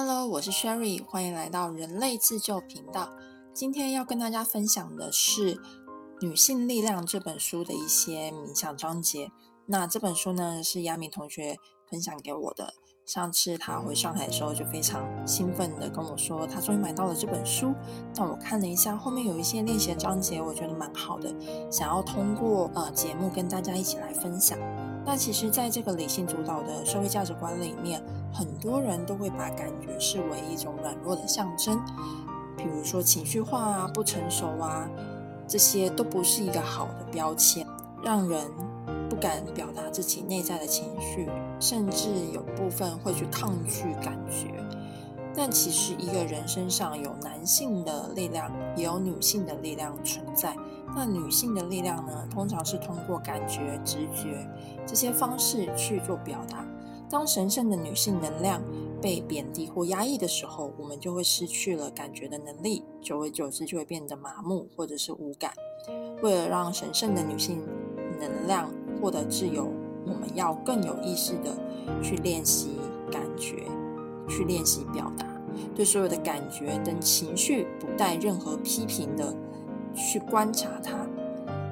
Hello，我是 Sherry，欢迎来到人类自救频道。今天要跟大家分享的是《女性力量》这本书的一些冥想章节。那这本书呢，是亚米同学分享给我的。上次他回上海的时候，就非常兴奋的跟我说，他终于买到了这本书。那我看了一下，后面有一些练习的章节，我觉得蛮好的，想要通过呃节目跟大家一起来分享。那其实，在这个理性主导的社会价值观里面，很多人都会把感觉视为一种软弱的象征，比如说情绪化啊、不成熟啊，这些都不是一个好的标签，让人不敢表达自己内在的情绪，甚至有部分会去抗拒感觉。但其实，一个人身上有男性的力量，也有女性的力量存在。那女性的力量呢，通常是通过感觉、直觉这些方式去做表达。当神圣的女性能量被贬低或压抑的时候，我们就会失去了感觉的能力，久而久之就会变得麻木或者是无感。为了让神圣的女性能量获得自由，我们要更有意识的去练习感觉，去练习表达。对所有的感觉等情绪不带任何批评的去观察它。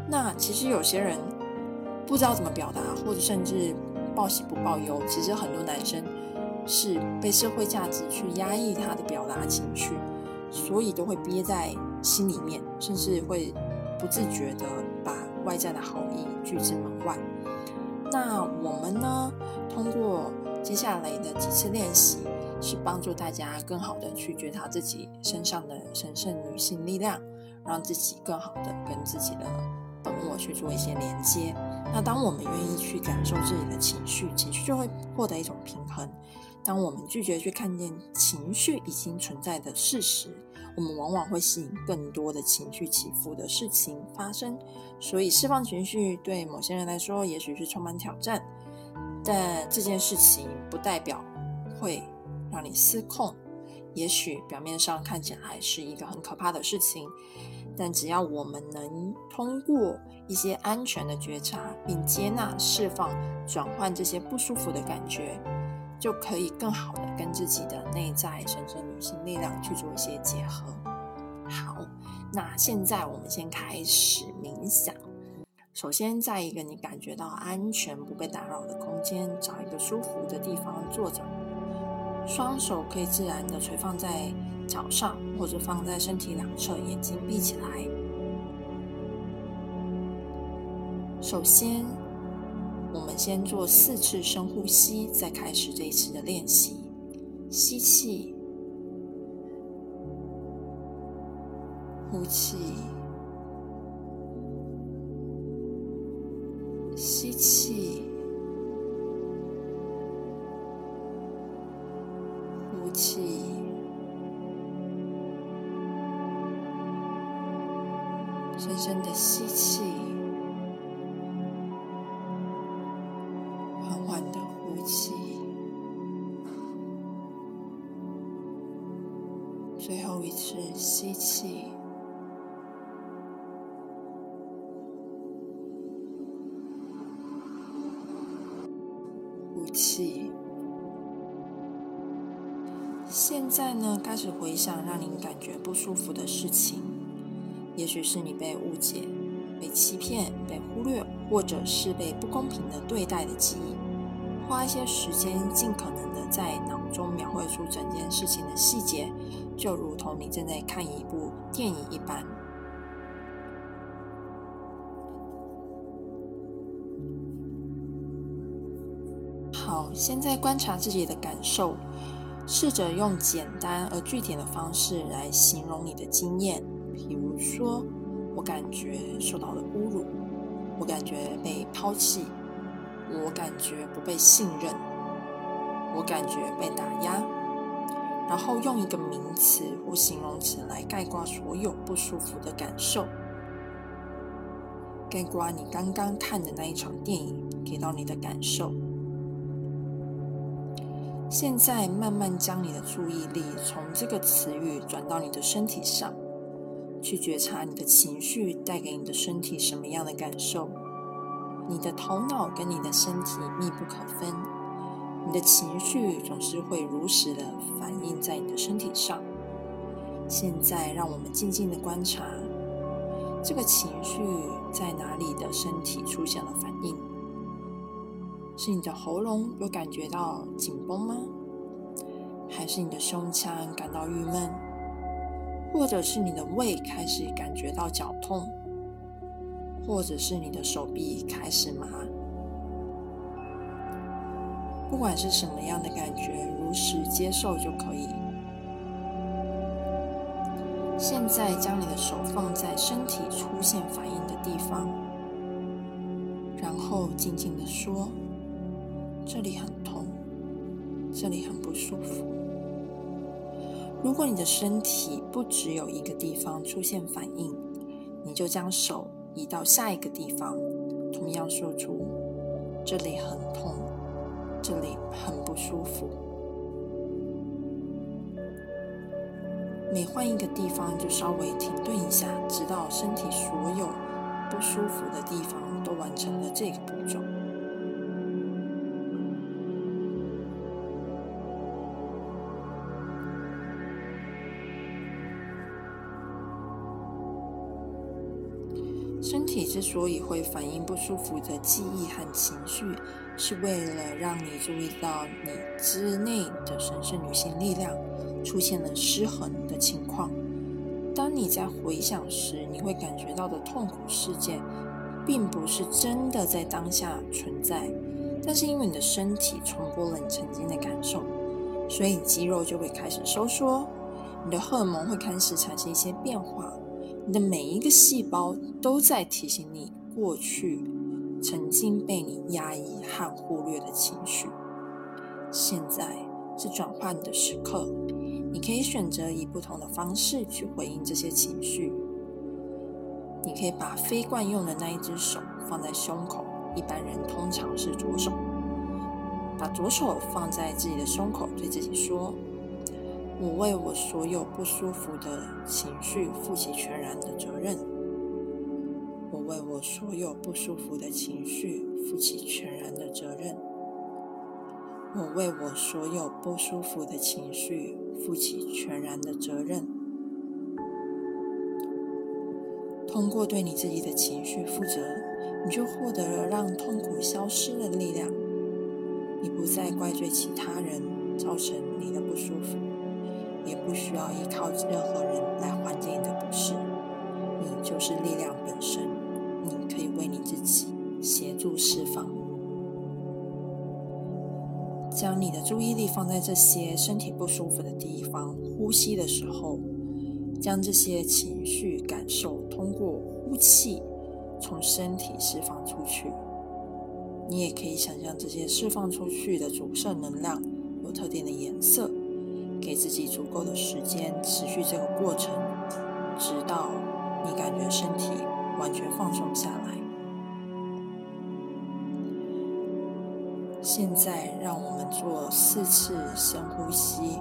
那其实有些人不知道怎么表达，或者甚至报喜不报忧。其实很多男生是被社会价值去压抑他的表达情绪，所以都会憋在心里面，甚至会不自觉的把外在的好意拒之门外。那我们呢，通过接下来的几次练习。是帮助大家更好的去觉察自己身上的神圣女性力量，让自己更好的跟自己的本我去做一些连接。那当我们愿意去感受自己的情绪，情绪就会获得一种平衡。当我们拒绝去看见情绪已经存在的事实，我们往往会吸引更多的情绪起伏的事情发生。所以，释放情绪对某些人来说，也许是充满挑战，但这件事情不代表会。让你失控，也许表面上看起来是一个很可怕的事情，但只要我们能通过一些安全的觉察，并接纳、释放、转换这些不舒服的感觉，就可以更好的跟自己的内在神圣女性力量去做一些结合。好，那现在我们先开始冥想。首先，在一个你感觉到安全、不被打扰的空间，找一个舒服的地方坐着。双手可以自然的垂放在脚上，或者放在身体两侧，眼睛闭起来。首先，我们先做四次深呼吸，再开始这一次的练习。吸气，呼气，吸气。呼气，深深的吸气，最后一次吸气，呼气。现在呢，开始回想让您感觉不舒服的事情，也许是你被误解、被欺骗、被忽略，或者是被不公平的对待的记忆。花一些时间，尽可能的在脑中描绘出整件事情的细节，就如同你正在看一部电影一般。好，现在观察自己的感受。试着用简单而具体的方式来形容你的经验，比如说，我感觉受到了侮辱，我感觉被抛弃，我感觉不被信任，我感觉被打压，然后用一个名词或形容词来概括所有不舒服的感受，概括你刚刚看的那一场电影给到你的感受。现在慢慢将你的注意力从这个词语转到你的身体上，去觉察你的情绪带给你的身体什么样的感受。你的头脑跟你的身体密不可分，你的情绪总是会如实的反映在你的身体上。现在，让我们静静的观察，这个情绪在哪里的身体出现了反应？是你的喉咙有感觉到紧绷吗？还是你的胸腔感到郁闷？或者是你的胃开始感觉到绞痛？或者是你的手臂开始麻？不管是什么样的感觉，如实接受就可以。现在将你的手放在身体出现反应的地方，然后静静的说：“这里很痛，这里很不舒服。”如果你的身体不只有一个地方出现反应，你就将手移到下一个地方，同样说出：“这里很痛。”这里很不舒服，每换一个地方就稍微停顿一下，直到身体所有不舒服的地方都完成了这个步骤。之所以会反映不舒服的记忆和情绪，是为了让你注意到你之内的神圣女性力量出现了失衡的情况。当你在回想时，你会感觉到的痛苦事件，并不是真的在当下存在，但是因为你的身体重播了你曾经的感受，所以肌肉就会开始收缩，你的荷尔蒙会开始产生一些变化。你的每一个细胞都在提醒你，过去曾经被你压抑和忽略的情绪，现在是转换的时刻。你可以选择以不同的方式去回应这些情绪。你可以把非惯用的那一只手放在胸口，一般人通常是左手，把左手放在自己的胸口，对自己说。我为我所有不舒服的情绪负起全然的责任。我为我所有不舒服的情绪负起全然的责任。我为我所有不舒服的情绪负起全然的责任。通过对你自己的情绪负责，你就获得了让痛苦消失的力量。你不再怪罪其他人造成你的不舒服。也不需要依靠任何人来缓解你的不适，你就是力量本身，你可以为你自己协助释放。将你的注意力放在这些身体不舒服的地方，呼吸的时候，将这些情绪感受通过呼气从身体释放出去。你也可以想象这些释放出去的主色能量有特定的颜色。给自己足够的时间，持续这个过程，直到你感觉身体完全放松下来。现在，让我们做四次深呼吸，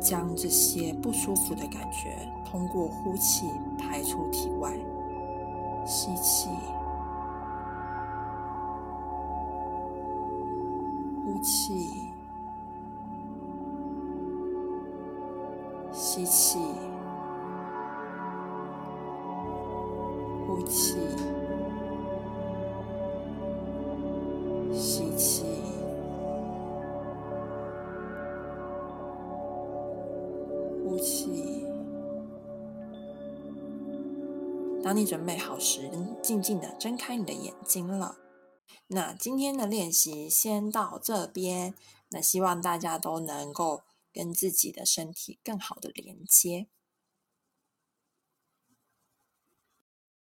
将这些不舒服的感觉通过呼气排出体外。吸气，呼气。吸气，呼气，吸气，呼气。当你准备好时，静静的睁开你的眼睛了。那今天的练习先到这边。那希望大家都能够。跟自己的身体更好的连接。